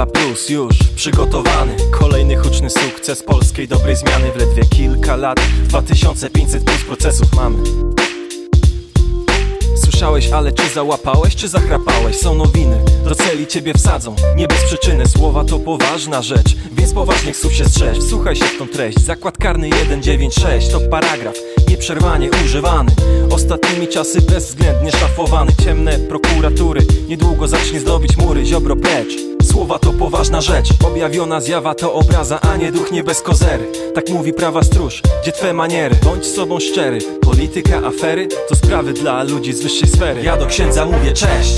jest już przygotowany. Kolejny huczny sukces polskiej dobrej zmiany. W ledwie kilka lat 2500 plus procesów mamy. Słyszałeś, ale czy załapałeś, czy zachrapałeś? Są nowiny, do celi ciebie wsadzą. Nie bez przyczyny, słowa to poważna rzecz. Więc poważnych słów się strzeż. Słuchaj się w tą treść. Zakład karny 196 to paragraf Nieprzerwanie używany. Ostatnimi czasy bezwzględnie szafowany Ciemne prokuratury Niedługo zacznie zdobić mury Ziobro precz. Słowa to poważna rzecz Objawiona zjawa to obraza, a nie duch nie bez kozery. Tak mówi prawa stróż, gdzie twe maniery? Bądź sobą szczery. Polityka, afery to sprawy dla ludzi z wyższej sfery. Ja do księdza mówię cześć!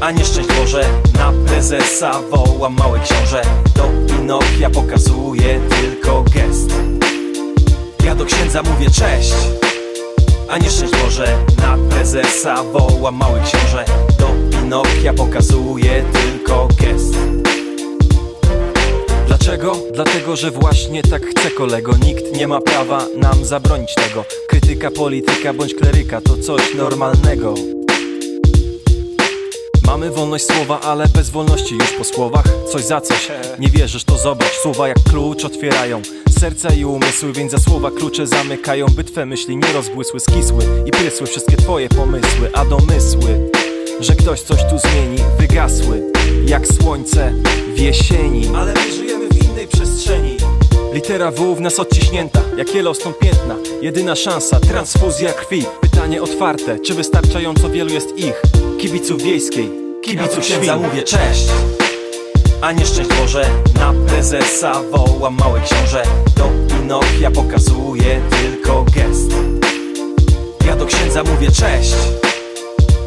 A nie szczęść Boże Na prezesa wołam mały książę. Do Pinokia pokazuje księdza mówię cześć a nie szczęść Boże. Na prezesa wołam mały książę. Do Pinokia pokazuje tylko gest. Dlaczego? Dlatego, że właśnie tak chce kolego. Nikt nie ma prawa nam zabronić tego. Krytyka, polityka bądź kleryka to coś normalnego. Mamy wolność słowa, ale bez wolności już po słowach. Coś za coś, nie wierzysz to zobacz. Słowa jak klucz otwierają serca i umysły Więc za słowa klucze zamykają By twe myśli nie rozbłysły, skisły I prysły wszystkie twoje pomysły A domysły, że ktoś coś tu zmieni Wygasły, jak słońce w jesieni. Ale my żyjemy w innej przestrzeni. Litera W w nas odciśnięta, jak Yellowstone piętna Jedyna szansa, transfuzja krwi. Pytanie otwarte, czy wystarczająco wielu jest ich Kibiców wiejskiej, kibiców świn mówię cześć a nie szczęść Boże Na prezesa wołam mały książę. Do Pinokia pokazuje tylko gest. Ja do księdza mówię cześć.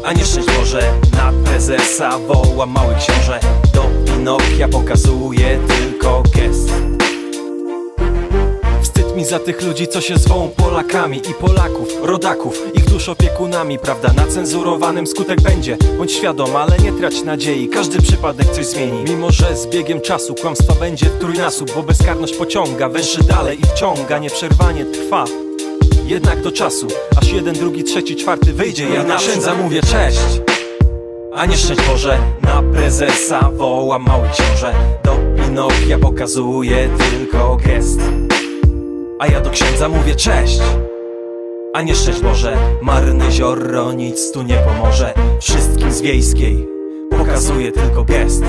A nie szczęść Boże Na prezesa wołam mały książę. Do Pinokia pokazuje tylko gest Mi za tych ludzi, co się zwą Polakami i Polaków, rodaków, ich dusz opiekunami, prawda? Na cenzurowanym skutek będzie, bądź świadom, ale nie trać nadziei, każdy przypadek coś zmieni. Mimo, że z biegiem czasu kłamstwa będzie trójnasób, bo bezkarność pociąga, węszy dalej i wciąga, nieprzerwanie trwa. Jednak do czasu, aż jeden, drugi, trzeci, czwarty wyjdzie, ja na księdza mówię cześć. A nie szczęść Boże, na prezesa wołam mały książę Do Pinokia pokazuje tylko gest a ja do księdza mówię cześć. A nie szczęść Boże Marny zioro nic tu nie pomoże. Wszystkim z wiejskiej Pokazuje tylko gest